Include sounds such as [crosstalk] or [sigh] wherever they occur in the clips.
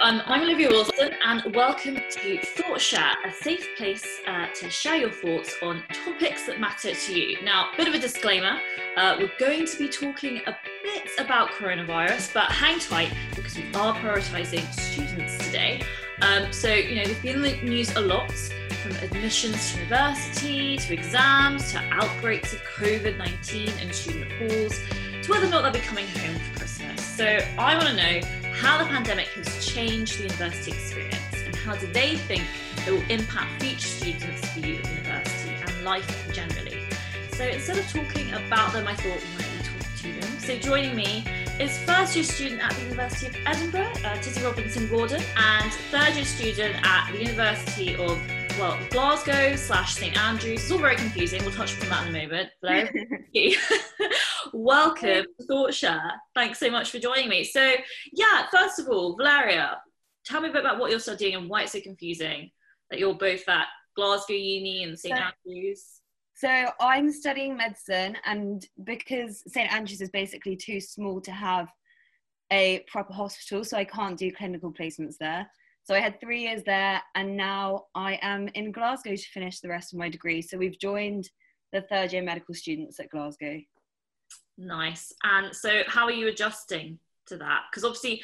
um, I'm Olivia Wilson, and welcome to Thought Share, a safe place uh, to share your thoughts on topics that matter to you. Now, a bit of a disclaimer uh, we're going to be talking a bit about coronavirus, but hang tight because we are prioritising students today. Um, so, you know, there's been in the news a lot from admissions to university, to exams, to outbreaks of COVID 19 in student halls, to whether or not they'll be coming home for Christmas. So, I want to know how the pandemic has changed the university experience and how do they think it will impact future students' view of university and life generally. So, instead of talking about them, I thought we might be talking to them. So, joining me is first year student at the University of Edinburgh, uh, Tizzie Robinson Gordon, and third year student at the University of well, Glasgow slash St Andrews. It's all very confusing. We'll touch upon that in a moment. Hello. [laughs] [laughs] Welcome to ThoughtShare. Thanks so much for joining me. So, yeah, first of all, Valeria, tell me a bit about what you're studying and why it's so confusing that you're both at Glasgow Uni and St Andrews. So I'm studying medicine, and because St Andrews is basically too small to have a proper hospital, so I can't do clinical placements there. So I had three years there, and now I am in Glasgow to finish the rest of my degree. So we've joined the third year medical students at Glasgow. Nice. And so, how are you adjusting to that? Because obviously,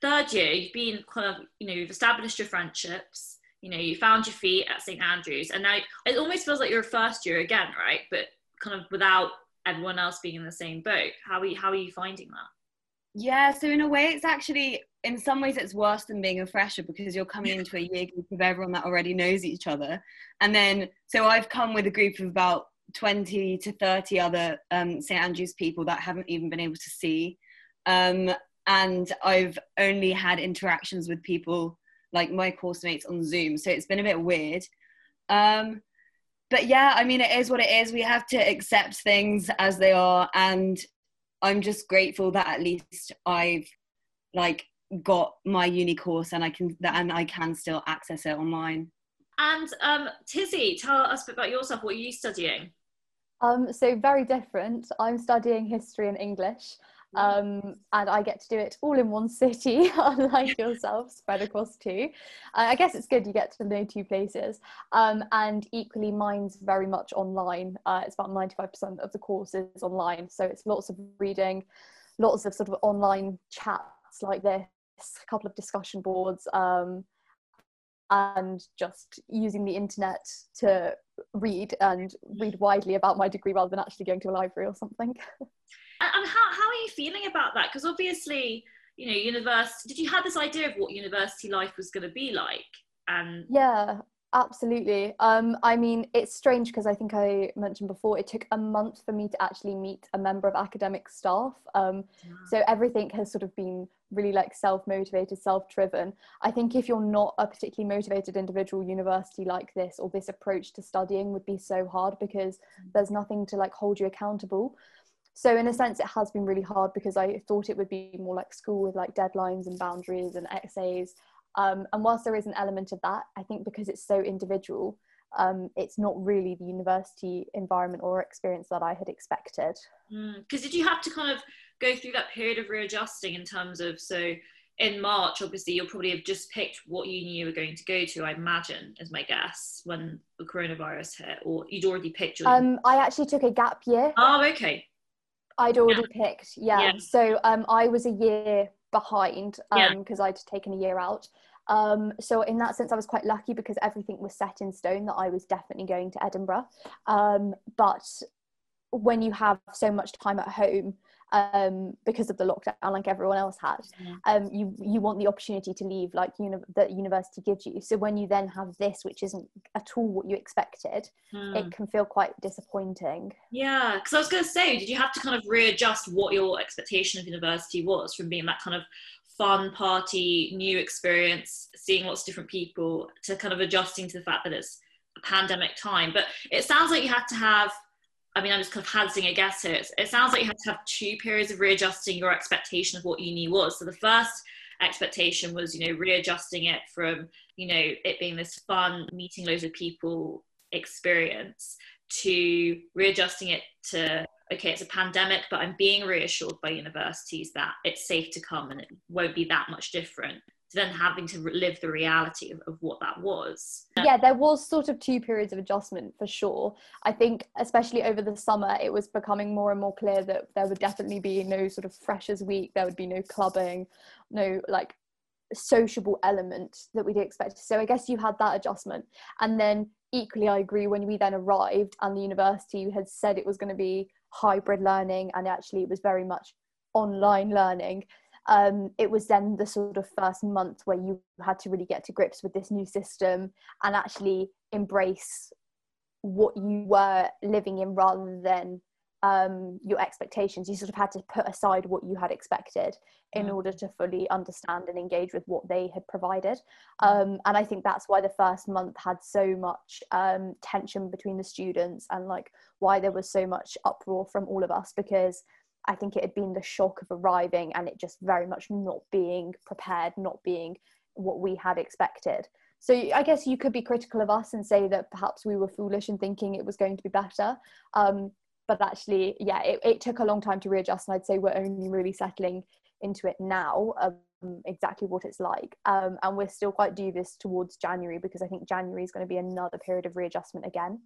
third year, you've been kind of, you know, you've established your friendships. You know, you found your feet at St Andrews, and now it almost feels like you're a first year again, right? But kind of without everyone else being in the same boat. How are you, how are you finding that? Yeah, so in a way, it's actually in some ways it's worse than being a fresher because you're coming into a year group of everyone that already knows each other, and then so I've come with a group of about 20 to 30 other um, St Andrews people that I haven't even been able to see, um, and I've only had interactions with people like my course mates on Zoom, so it's been a bit weird. Um, but yeah, I mean, it is what it is. We have to accept things as they are, and I'm just grateful that at least I've like got my uni course and I can and I can still access it online. And um, Tizzie, tell us a bit about yourself. What are you studying? Um, so very different. I'm studying history and English, um, and I get to do it all in one city, [laughs] unlike yourself, spread across two. Uh, I guess it's good you get to know two places. Um, and equally, mine's very much online. Uh, it's about 95% of the course is online, so it's lots of reading, lots of sort of online chats like this, a couple of discussion boards. Um, and just using the internet to read and read widely about my degree rather than actually going to a library or something. And how, how are you feeling about that? Because obviously, you know, university, did you have this idea of what university life was going to be like? And yeah, absolutely. Um, I mean, it's strange because I think I mentioned before, it took a month for me to actually meet a member of academic staff. Um, yeah. So everything has sort of been really like self-motivated self-driven. I think if you're not a particularly motivated individual university like this or this approach to studying would be so hard because mm. there's nothing to like hold you accountable. So in a sense it has been really hard because i thought it would be more like school with like deadlines and boundaries and essays um, and whilst there is an element of that i think because it's so individual um, it's not really the university environment or experience that i had expected. Because mm, did you have to kind of go through that period of readjusting in terms of so in March, obviously, you'll probably have just picked what uni you were going to go to, I imagine, is my guess, when the coronavirus hit, or you'd already picked your. Um, I actually took a gap year. Oh, okay. I'd already yeah. picked, yeah. yeah. So um, I was a year behind because um, I'd taken a year out. Um, so in that sense, I was quite lucky because everything was set in stone that I was definitely going to Edinburgh. Um, but when you have so much time at home, um, because of the lockdown, like everyone else had. Um, you you want the opportunity to leave, like uni- that university gives you. So when you then have this, which isn't at all what you expected, hmm. it can feel quite disappointing. Yeah, because I was going to say, did you have to kind of readjust what your expectation of university was from being that kind of fun party, new experience, seeing lots of different people, to kind of adjusting to the fact that it's a pandemic time? But it sounds like you had to have I mean, I'm just kind of hazarding a guess here. It, sounds like you had to have two periods of readjusting your expectation of what uni was. So the first expectation was, you know, readjusting it from, you know, it being this fun, meeting loads of people experience to readjusting it to, okay, it's a pandemic, but I'm being reassured by universities that it's safe to come and it won't be that much different then having to live the reality of, of what that was. Yeah, there was sort of two periods of adjustment for sure. I think, especially over the summer, it was becoming more and more clear that there would definitely be no sort of freshers week, there would be no clubbing, no like sociable element that we'd expect. So I guess you had that adjustment. And then equally, I agree when we then arrived and the university had said it was going to be hybrid learning and actually it was very much online learning. Um, it was then the sort of first month where you had to really get to grips with this new system and actually embrace what you were living in rather than um, your expectations. You sort of had to put aside what you had expected in mm. order to fully understand and engage with what they had provided. Mm. Um, and I think that's why the first month had so much um, tension between the students and like why there was so much uproar from all of us because I think it had been the shock of arriving and it just very much not being prepared, not being what we had expected. So I guess you could be critical of us and say that perhaps we were foolish in thinking it was going to be better. Um, but actually, yeah, it, it took a long time to readjust, and I'd say we're only really settling into it now. Um, exactly what it's like um, and we're still quite dubious towards january because i think january is going to be another period of readjustment again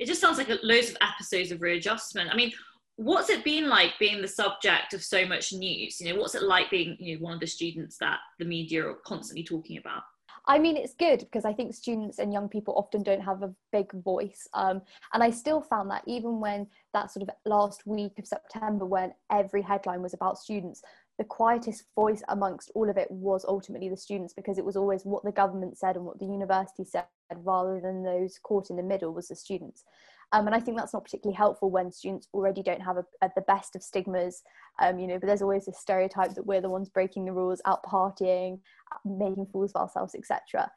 it just sounds like loads of episodes of readjustment i mean what's it been like being the subject of so much news you know what's it like being you know one of the students that the media are constantly talking about I mean, it's good because I think students and young people often don't have a big voice. Um, and I still found that even when that sort of last week of September, when every headline was about students, the quietest voice amongst all of it was ultimately the students because it was always what the government said and what the university said rather than those caught in the middle was the students. Um, and I think that's not particularly helpful when students already don't have a, a, the best of stigmas, um, you know, but there's always this stereotype that we're the ones breaking the rules, out partying, making fools of ourselves, etc.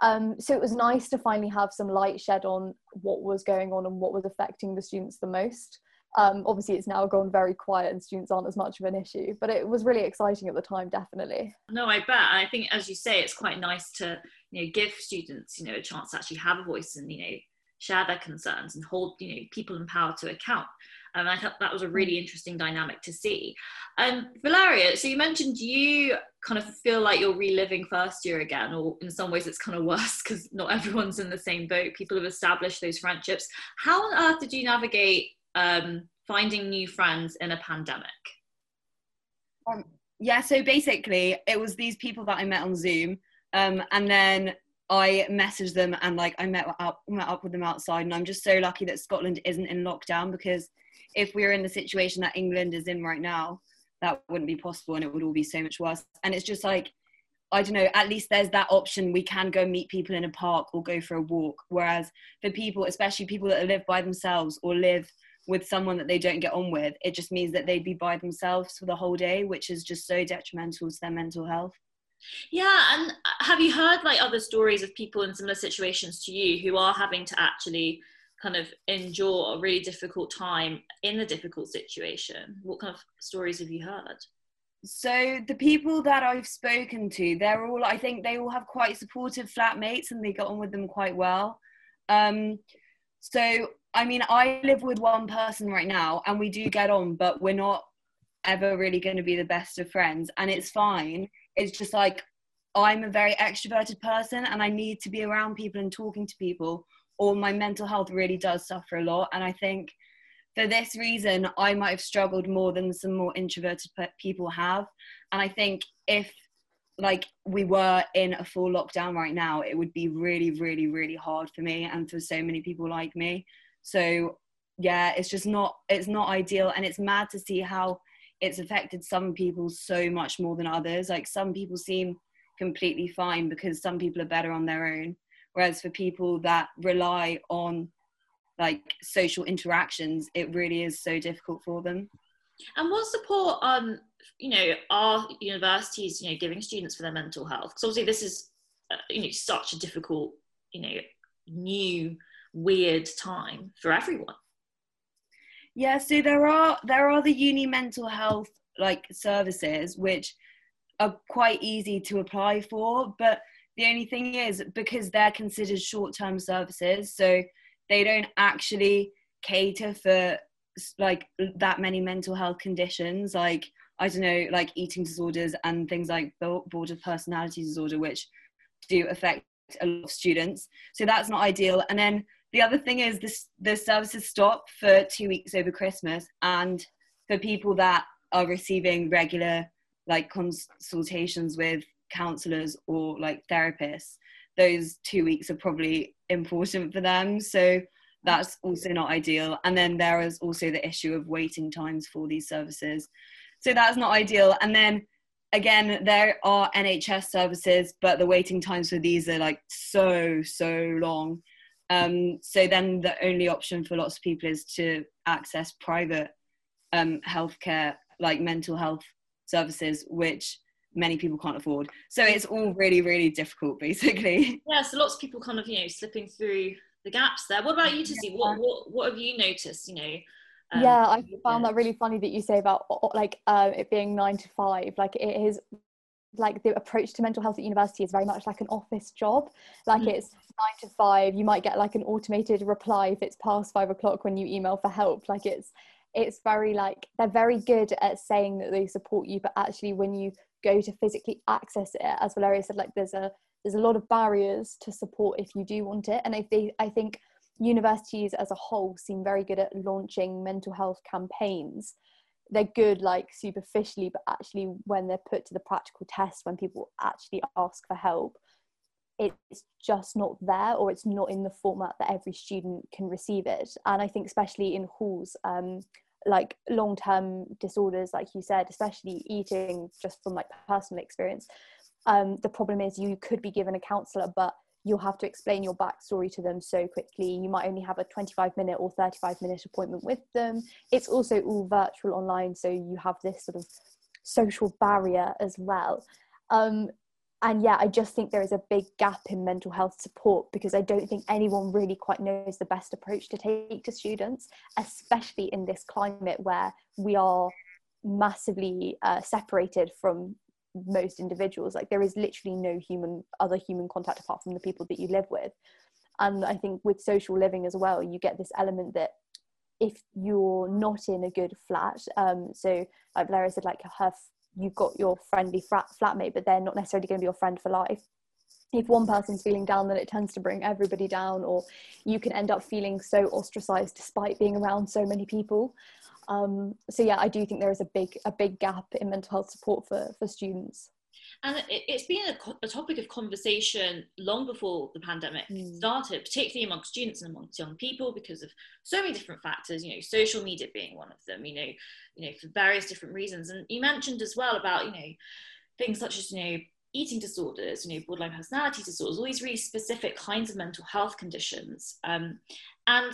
Um, so it was nice to finally have some light shed on what was going on and what was affecting the students the most. Um, obviously, it's now gone very quiet and students aren't as much of an issue, but it was really exciting at the time, definitely. No, I bet. I think, as you say, it's quite nice to you know give students you know a chance to actually have a voice and you know share their concerns and hold you know people in power to account and I thought that was a really mm. interesting dynamic to see. Um, Valeria, so you mentioned you kind of feel like you're reliving first year again, or in some ways it's kind of [laughs] worse because not everyone's in the same boat. People have established those friendships. How on earth did you navigate um, finding new friends in a pandemic? Um, yeah, so basically it was these people that I met on Zoom, um, and then I messaged them and like I met up met up with them outside and I'm just so lucky that Scotland isn't in lockdown because if we were in the situation that England is in right now, that wouldn't be possible and it would all be so much worse. And it's just like I don't know, at least there's that option. We can go meet people in a park or go for a walk. Whereas for people, especially people that live by themselves or live with someone that they don't get on with, it just means that they'd be by themselves for the whole day, which is just so detrimental to their mental health. Yeah, and uh, have you heard like other stories of people in similar situations to you who are having to actually kind of endure a really difficult time in a difficult situation? What kind of stories have you heard? So the people that I've spoken to, they're all I think they all have quite supportive flatmates and they get on with them quite well. Um, so I mean, I live with one person right now and we do get on, but we're not ever really going to be the best of friends and it's fine it's just like I'm a very extroverted person and I need to be around people and talking to people, or my mental health really does suffer a lot. And I think for this reason, I might have struggled more than some more introverted people have. And I think if like we were in a full lockdown right now, it would be really, really, really hard for me and for so many people like me. So yeah, it's just not it's not ideal, and it's mad to see how it's affected some people so much more than others. Like some people seem completely fine because some people are better on their own. Whereas for people that rely on like social interactions, it really is so difficult for them. And what support, um, you know, are universities, you know, giving students for their mental health? Because obviously this is, uh, you know, such a difficult, you know, new, weird time for everyone. Yeah, so there are there are the uni mental health like services which are quite easy to apply for, but the only thing is because they're considered short-term services, so they don't actually cater for like that many mental health conditions. Like I don't know, like eating disorders and things like border personality disorder, which do affect a lot of students. So that's not ideal. And then the other thing is this the services stop for two weeks over Christmas and for people that are receiving regular like consultations with counselors or like therapists, those two weeks are probably important for them. So that's also not ideal. And then there is also the issue of waiting times for these services. So that's not ideal. And then again, there are NHS services, but the waiting times for these are like so, so long. Um, so then the only option for lots of people is to access private um, healthcare, like mental health services, which many people can't afford. So it's all really, really difficult, [laughs] basically. Yeah, so lots of people kind of, you know, slipping through the gaps there. What about you, Tizzie? What, what, what have you noticed, you know? Um, yeah, I found that really funny that you say about like uh, it being nine to five. Like it is like the approach to mental health at university is very much like an office job. Like mm. it's nine to five you might get like an automated reply if it's past five o'clock when you email for help. Like it's it's very like they're very good at saying that they support you but actually when you go to physically access it as valeria said like there's a there's a lot of barriers to support if you do want it. And i think i think universities as a whole seem very good at launching mental health campaigns they're good like superficially but actually when they're put to the practical test when people actually ask for help it's just not there or it's not in the format that every student can receive it. And i think especially in halls um, like long-term disorders like you said especially eating just from like personal experience um, the problem is you could be given a counselor but you'll have to explain your backstory to them so quickly. You might only have a 25 minute or 35 minute appointment with them. It's also all virtual online, so you have this sort of social barrier as well. Um, and yeah, I just think there is a big gap in mental health support because I don't think anyone really quite knows the best approach to take to students, especially in this climate where we are massively uh, separated from most individuals like there is literally no human other human contact apart from the people that you live with. And i think with social living as well you get this element that if you're not in a good flat um so like Valeria said like her you've got your friendly flat flatmate but they're not necessarily going to be your friend for life. If one person's feeling down then it tends to bring everybody down or you can end up feeling so ostracized despite being around so many people um, so yeah i do think there is a big a big gap in mental health support for for students and it, has been a, a, topic of conversation long before the pandemic mm. started particularly amongst students and amongst young people because of so many different factors you know social media being one of them you know you know for various different reasons and you mentioned as well about you know things such as you know eating disorders, you know, borderline personality disorders, all these really specific kinds of mental health conditions. Um, and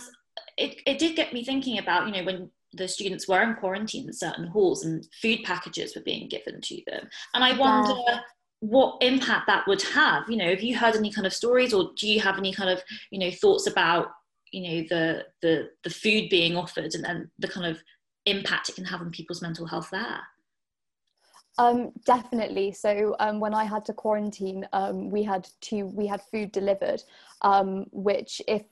it, it did get me thinking about, you know, when the students were in quarantine in certain halls and food packages were being given to them. And I wonder yeah. what impact that would have. You know, have you heard any kind of stories or do you have any kind of, you know, thoughts about, you know, the the the food being offered and, and the kind of impact it can have on people's mental health there? Um, definitely. So um, when I had to quarantine, um, we had to we had food delivered, um, which if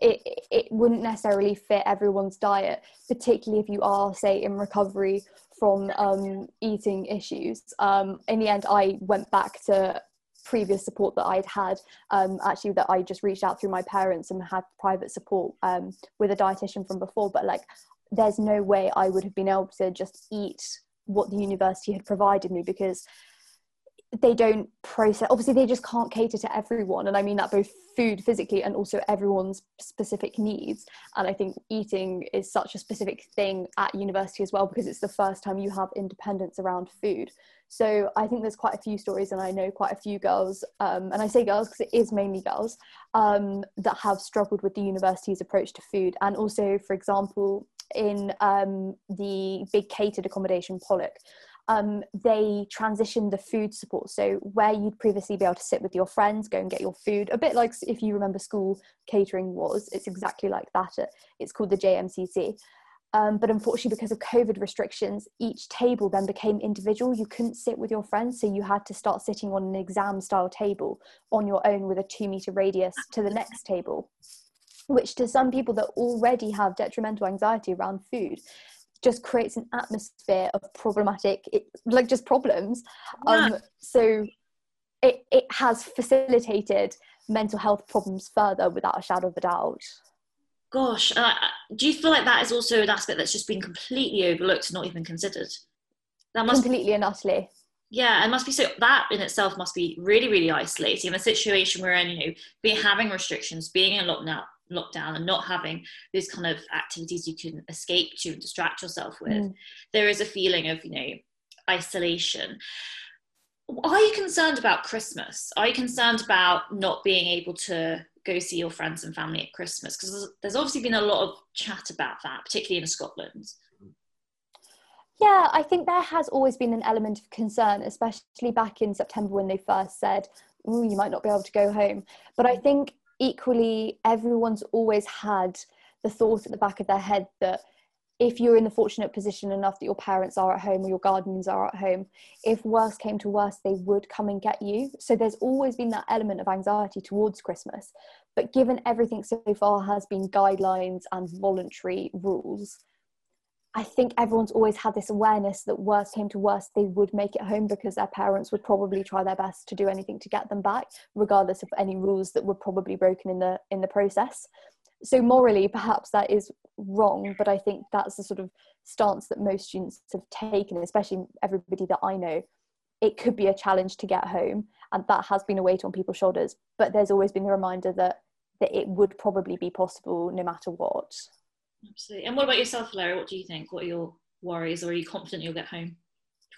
it, it wouldn't necessarily fit everyone's diet, particularly if you are, say, in recovery from um, eating issues. Um, in the end, I went back to previous support that I'd had, um, actually, that I just reached out through my parents and had private support um, with a dietitian from before. But like, there's no way I would have been able to just eat what the university had provided me because they don't process obviously they just can't cater to everyone and i mean that both food physically and also everyone's specific needs and i think eating is such a specific thing at university as well because it's the first time you have independence around food. So i think there's quite a few stories and i know quite a few girls um, and i say girls because it is mainly girls um, that have struggled with the university's approach to food. And also for example in um, the big catered accommodation Pollock, um, they transitioned the food support. So where you'd previously be able to sit with your friends, go and get your food, a bit like if you remember school catering was, it's exactly like that. It's called the JMCC. Um, but unfortunately, because of COVID restrictions, each table then became individual. You couldn't sit with your friends, so you had to start sitting on an exam style table on your own with a two meter radius to the next table which to some people that already have detrimental anxiety around food just creates an atmosphere of problematic it, like just problems. Yeah. um so it, it has facilitated mental health problems further without a shadow of a doubt. Gosh uh, do you feel like that is also an aspect that's just been completely overlooked and not even considered? That must completely and utterly. Yeah it must be so that in itself must be really really isolating. In a situation where you know be having restrictions being in lockdown lockdown and not having those kind of activities you can escape to and distract yourself with mm. there is a feeling of you know isolation. Are you concerned about christmas? Are you concerned about not being able to go see your friends and family at christmas? Because there's obviously been a lot of chat about that particularly in scotland. Yeah, I think there has always been an element of concern, especially back in September when they first said, you might not be able to go home. But I think equally, everyone's always had the thought at the back of their head that if you're in the fortunate position enough that your parents are at home or your guardians are at home, if worse came to worse, they would come and get you. So there's always been that element of anxiety towards Christmas. But given everything so far has been guidelines and voluntary rules, I think everyone's always had this awareness that worst came to worst, they would make it home because their parents would probably try their best to do anything to get them back, regardless of any rules that were probably broken in the in the process. So morally, perhaps that is wrong, but I think that's the sort of stance that most students have taken, especially everybody that I know. It could be a challenge to get home, and that has been a weight on people's shoulders. But there's always been the reminder that that it would probably be possible no matter what. Absolutely. And what about yourself, Larry? What do you think? What are your worries, or are you confident you'll get home?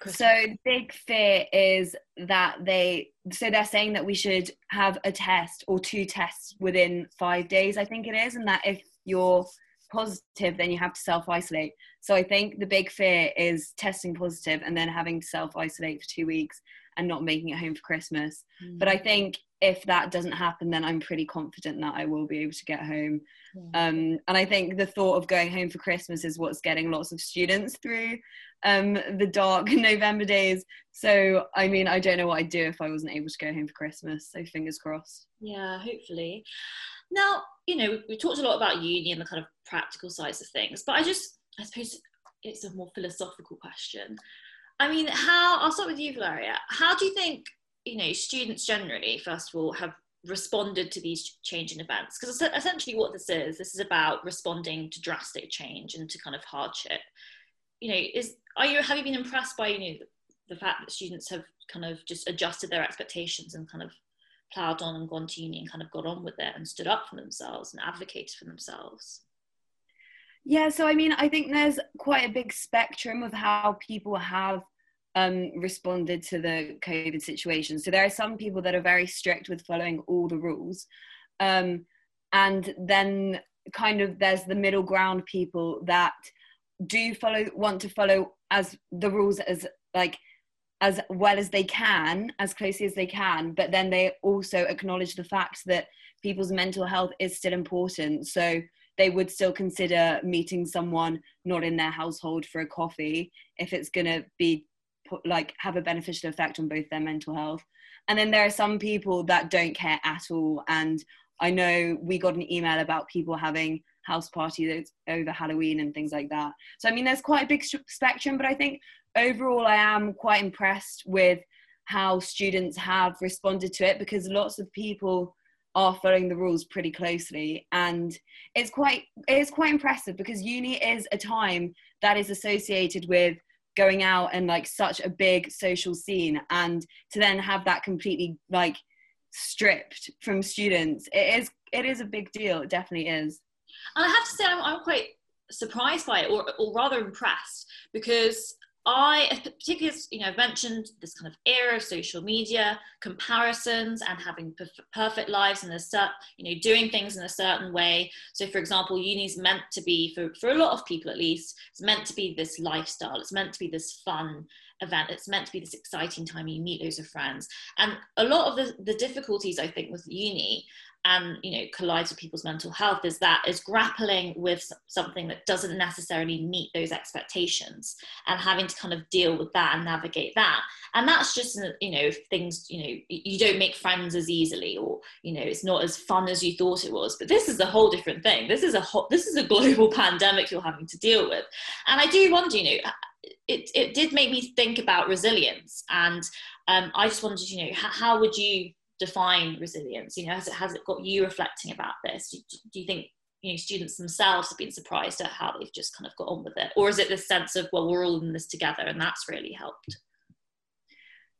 So the big fear is that they so they're saying that we should have a test or two tests within five days, I think it is, and that if you're positive, then you have to self isolate. So I think the big fear is testing positive and then having to self isolate for two weeks and not making it home for Christmas. Mm. But I think if that doesn't happen, then I'm pretty confident that I will be able to get home. Yeah. Um, and I think the thought of going home for Christmas is what's getting lots of students through um, the dark [laughs] November days. So, I mean, I don't know what I'd do if I wasn't able to go home for Christmas. So, fingers crossed. Yeah, hopefully. Now, you know, we talked a lot about uni and the kind of practical sides of things, but I just, I suppose it's a more philosophical question. I mean, how, I'll start with you, Valeria. How do you think you know students generally first of all have responded to these changing events? Because essentially what this is this is about responding to drastic change and to kind of hardship. You know is are you have you been impressed by you know the, the fact that students have kind of just adjusted their expectations and kind of ploughed on and gone to uni and kind of got on with it and stood up for themselves and advocated for themselves yeah so i mean i think there's quite a big spectrum of how people have um, responded to the COVID situation. So there are some people that are very strict with following all the rules. Um, and then kind of there's the middle ground people that do follow want to follow as the rules as like as well as they can as closely as they can but then they also acknowledge the fact that people's mental health is still important so they would still consider meeting someone not in their household for a coffee if it's going to be put, like have a beneficial effect on both their mental health. And then there are some people that don't care at all and i know we got an email about people having house parties over halloween and things like that. So i mean there's quite a big spectrum but i think overall i am quite impressed with how students have responded to it because lots of people are following the rules pretty closely. And it's quite it's quite impressive because uni is a time that is associated with going out and like such a big social scene. And to then have that completely like stripped from students it is it is a big deal. It definitely is. And i have to say i'm, I'm quite surprised by it or, or rather impressed because I, particularly you know, mentioned this kind of era of social media, comparisons, and having perfect lives and a certain, you know, doing things in a certain way. So, for example, uni's meant to be for for a lot of people at least, it's meant to be this lifestyle. It's meant to be this fun event it's meant to be this exciting time you meet loads of friends and a lot of the, the difficulties i think with uni and you know collides with people's mental health is that is grappling with something that doesn't necessarily meet those expectations and having to kind of deal with that and navigate that. And that's just you know things you know you don't make friends as easily or you know it's not as fun as you thought it was. But this is a whole different thing. This is a whole, this is a global [laughs] pandemic you're having to deal with. And i do wonder you know it, it did make me think about resilience. And um, i just wondered you know how, how would you define resilience? You know, has it has it got you reflecting about this? Do, do you think you know students themselves have been surprised at how they've just kind of got on with it, or is it this sense of well, we're all in this together, and that's really helped?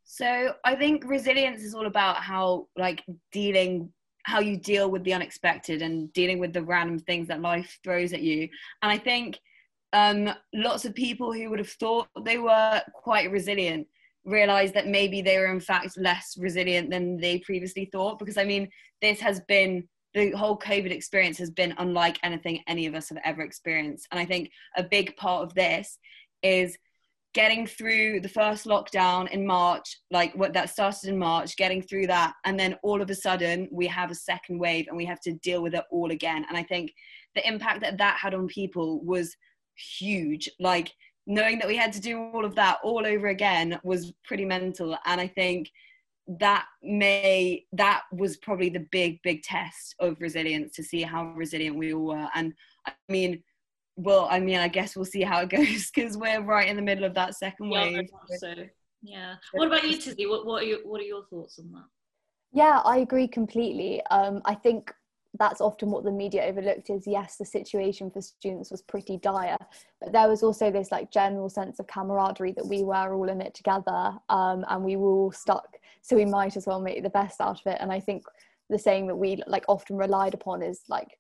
So I think resilience is all about how like dealing how you deal with the unexpected and dealing with the random things that life throws at you. And I think um, lots of people who would have thought they were quite resilient realize that maybe they were in fact less resilient than they previously thought? Because i mean this has been the whole covid experience has been unlike anything any of us have ever experienced. And i think a big part of this is getting through the first lockdown in march like what that started in march getting through that and then all of a sudden we have a second wave and we have to deal with it all again. And i think the impact that that had on people was huge. Like knowing that we had to do all of that all over again was pretty mental. And i think that may that was probably the big big test of resilience to see how resilient we all were. And i mean well i mean i guess we'll see how it [laughs] goes because we're right in the middle of that second wave. so. Yeah. What about you Tizzie? what, what are your what are your thoughts on that? Yeah i agree completely. Um i think that's often what the media overlooked is yes the situation for students was pretty dire but there was also this like general sense of camaraderie that we were all in it together um, and we were all stuck. So we might as well make the best out of it. And i think the saying that we like often relied upon is like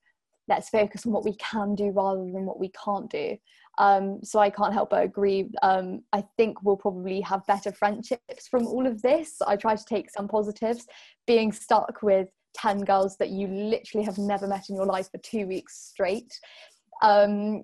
let's focus on what we can do rather than what we can't do. Um, so i can't help but agree um, i think we'll probably have better friendships from all of this. I try to take some positives. Being stuck with 10 girls that you literally have never met in your life for two weeks straight. Um,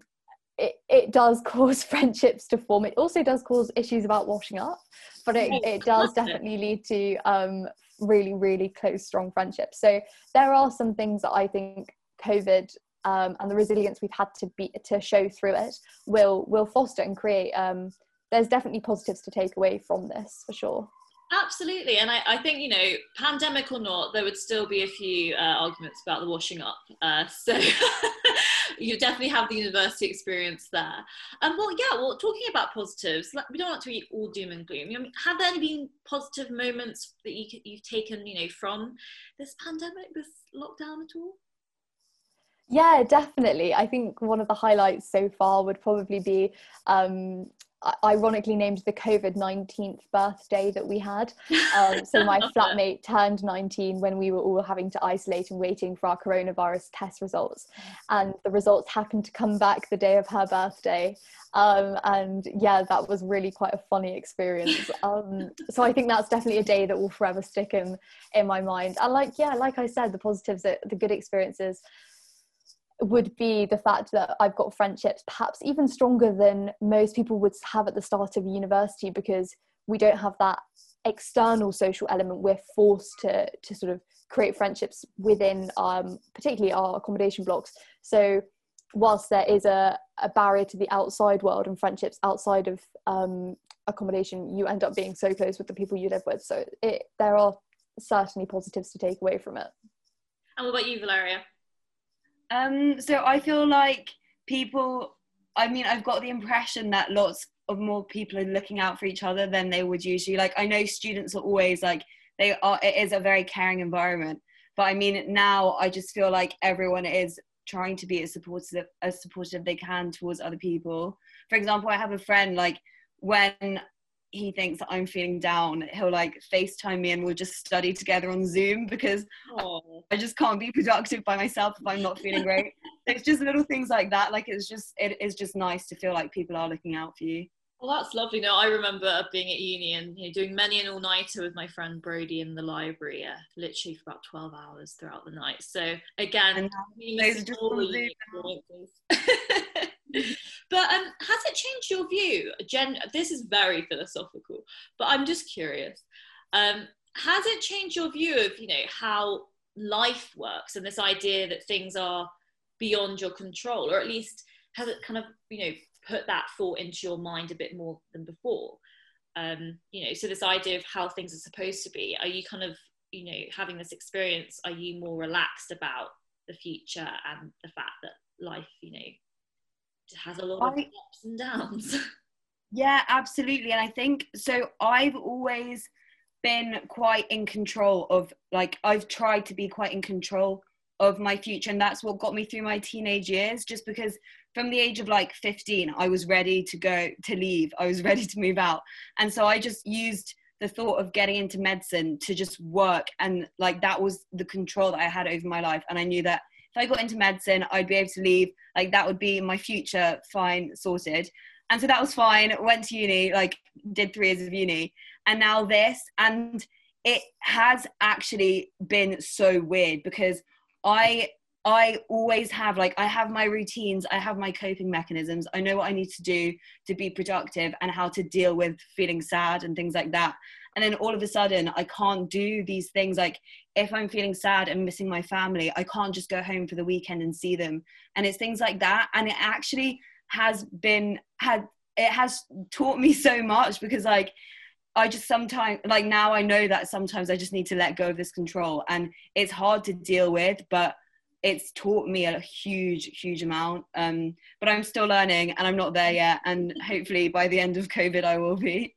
it, it does [laughs] cause friendships to form. It also does cause issues about washing up but it, it does definitely lead to um, really really close strong friendships. So there are some things that i think covid um, and the resilience we've had to be to show through it will will foster and create um, there's definitely positives to take away from this for sure Absolutely, and I, I, think you know, pandemic or not, there would still be a few uh, arguments about the washing up. Uh, [laughs] so you definitely have the university experience there. Um, well, yeah. Well, talking about positives, we don't want to be all doom and gloom. I mean, have there been positive moments that you, you've taken, you know, from this pandemic, this lockdown at all? Yeah, definitely. I think one of the highlights so far would probably be um, ironically named the COVID 19th birthday that we had. Um, [laughs] so my flatmate turned 19 when we were all having to isolate and waiting for our coronavirus test results. And the results happened to come back the day of her birthday. Um, and yeah, that was really quite a funny experience. [laughs] Um, so I think that's definitely a day that will forever stick in, in my mind. And like, yeah, like I said, the positives, the good experiences would be the fact that I've got friendships perhaps even stronger than most people would have at the start of university because we don't have that external social element. We're forced to to sort of create friendships within um, particularly our accommodation blocks. So whilst there is a, a barrier to the outside world and friendships outside of um, accommodation, you end up being so close with the people you live with. So it, there are certainly positives to take away from it. And what about you, Valeria? Um, so I feel like people. I mean, I've got the impression that lots of more people are looking out for each other than they would usually. Like, I know students are always like they are. It is a very caring environment, but I mean, now I just feel like everyone is trying to be as supportive as supportive they can towards other people. For example, I have a friend like when he thinks that I'm feeling down, he'll like FaceTime me and we'll just study together on Zoom because I just can't be productive by myself if I'm not feeling great. [laughs] it's just little things like that. Like it's just it is just nice to feel like people are looking out for you. Well, that's lovely. No, I remember being at uni and you know, doing many an all-nighter with my friend Brody in the library, uh, literally for about twelve hours throughout the night. So again, those are just [laughs] but um, has it changed your view? Jen, this is very philosophical, but I'm just curious. Um, has it changed your view of you know how life works and this idea that things are beyond your control, or at least has it kind of you know put that thought into your mind a bit more than before? Um, you know, so this idea of how things are supposed to be. Are you kind of you know having this experience? Are you more relaxed about the future and the fact that life, you know, has a lot of ups and downs. [laughs] Yeah, absolutely. And I think so. I've always been quite in control of, like, I've tried to be quite in control of my future. And that's what got me through my teenage years, just because from the age of like 15, I was ready to go to leave, I was [laughs] ready to move out. And so I just used the thought of getting into medicine to just work and like that was the control that I had over my life and I knew that if I got into medicine, I'd be able to leave. Like that would be my future fine sorted. And so that was fine. Went to uni, like did three years of uni, and now this. And it has actually been so weird because I I always have like I have my routines, I have my coping mechanisms. I know what I need to do to be productive and how to deal with feeling sad and things like that and then all of a sudden i can't do these things. Like if i'm feeling sad and missing my family i can't just go home for the weekend and see them. And it's things like that. And it actually has been had it has taught me so much because like I just sometimes like now I know that sometimes I just need to let go of this control. And it's hard to deal with but it's taught me a huge huge amount. Um but I'm still learning and I'm not there yet. And hopefully by the end of covid I will be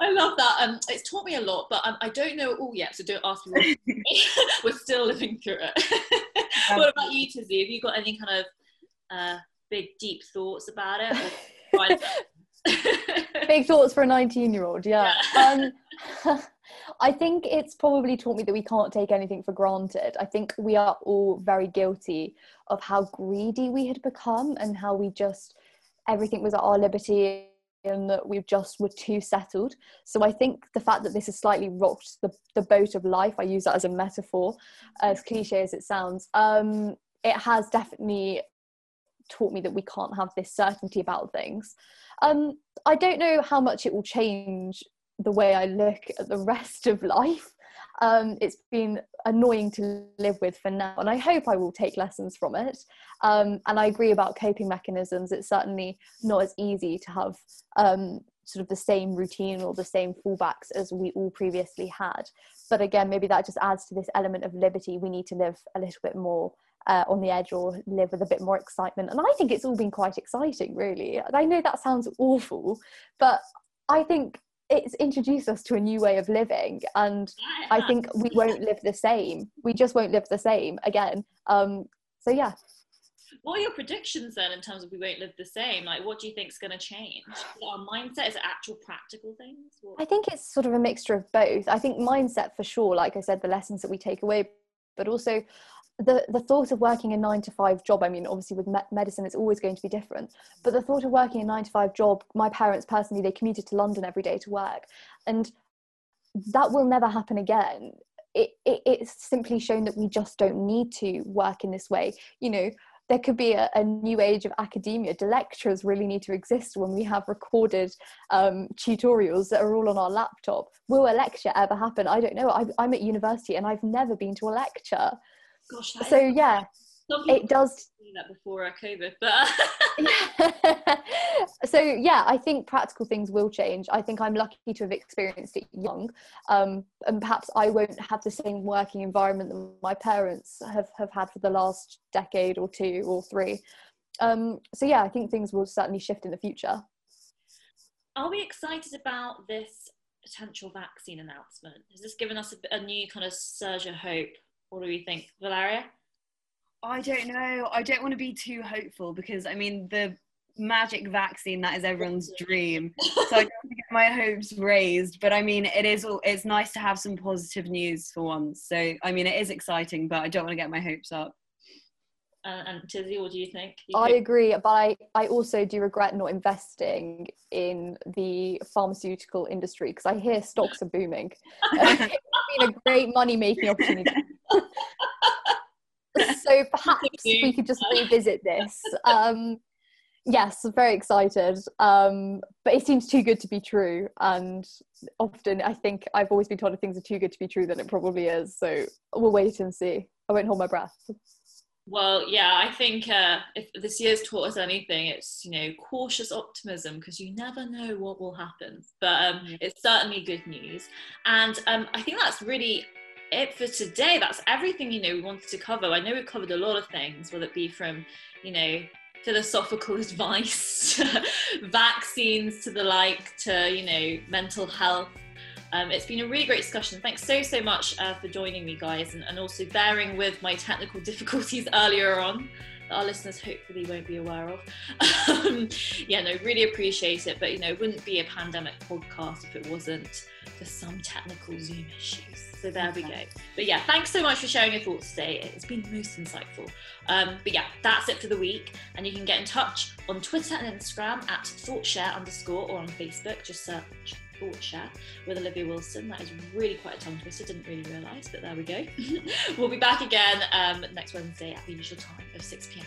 I love that. Um, it's taught me a lot, but um, I don't know it all yet, so don't ask me. [laughs] [laughs] We're still living through it. [laughs] what about you, Tizzie? Have you got any kind of uh, big, deep thoughts about it? big thoughts for a 19 year old, yeah. yeah. Um, I think it's probably taught me that we can't take anything for granted. I think we are all very guilty of how greedy we had become and how we just everything was at our liberty and that we just were too settled. So I think the fact that this has slightly rocked the, the boat of life, I use that as a metaphor, as cliche as it sounds, um, it has definitely taught me that we can't have this certainty about things. Um, I don't know how much it will change the way I look at the [laughs] rest of life um, it's been annoying to live with for now and i hope i will take lessons from it. Um, and i agree about coping mechanisms. It's certainly not as easy to have um, sort of the same routine or the same fallbacks as we all previously had. But again maybe that just adds to this element of liberty. We need to live a little bit more uh, on the edge or live with a bit more excitement. And i think it's all been quite exciting really. I know that sounds awful but i think it's introduced us to a new way of living and yeah, i think we won't live the same. We just won't live the same again. Um so yeah. What are your predictions then in terms of we won't live the same? Like what do you think is going to change our mindset? Is actual practical things? I think it's sort of a mixture of both. I think mindset for sure like i said the lessons that we take away but also the the thought of working a nine to five job i mean obviously with me- medicine it's always going to be different but the thought of working a nine to five job my parents personally they commuted to london every day to work and that will never happen again it, it it's simply shown that we just don't need to work in this way you know there could be a, a, new age of academia. Do lecturers really need to exist when we have recorded um, tutorials that are all on our laptop? Will a lecture ever happen? I don't know. I, I'm at university and I've never been to a lecture. Gosh, so yeah, it does. That before uh, COVID, but [laughs] [laughs] so yeah, I think practical things will change. I think I'm lucky to have experienced it young, um, and perhaps I won't have the same working environment that my parents have have had for the last decade or two or three. Um, so yeah, I think things will certainly shift in the future. Are we excited about this potential vaccine announcement? Has this given us a, a new kind of surge of hope what do you think, Valeria? I don't know. I don't want to be too hopeful because I mean the magic vaccine that is everyone's [laughs] dream. So I don't want to get my hopes raised. But I mean it is it's nice to have some positive news for once. So I mean it is exciting, but I don't want to get my hopes up. Uh, and Tizzie, what do you think? You I think- agree, but I, I also do regret not investing in the pharmaceutical industry because I hear stocks are booming. [laughs] it's been a great money making opportunity. So perhaps we could just revisit this. Um, Yes, very excited. Um, but it seems too good to be true. And often I think I've always been told if things are too good to be true, then it probably is. So we'll wait and see. I won't hold my breath. Well, yeah, I think uh, if this year's taught us anything, it's you know cautious optimism because you never know what will happen. But um, it's certainly good news, and um, I think that's really it for today. That's everything you know we wanted to cover. I know we've covered a lot of things, whether it be from you know philosophical [laughs] advice, [laughs] vaccines to the like, to you know mental health. Um, it's been a really great discussion. Thanks so so much uh, for joining me, guys, and, and also bearing with my technical [laughs] difficulties earlier on our listeners hopefully won't be aware of. Um, yeah, no, really appreciate it. But you know, it wouldn't be a pandemic podcast if it wasn't for some technical Zoom issues. So there we go. But yeah, thanks so much for sharing your thoughts today. It's been most insightful. Um, but yeah, that's it for the week. And you can get in touch on Twitter and Instagram at thoughtshare underscore or on Facebook. Just search With Olivia Wilson. That is really quite a tongue twister. Didn't really realise, but there we go. [laughs] we'll be back again um, next Wednesday at the usual time of 6 pm.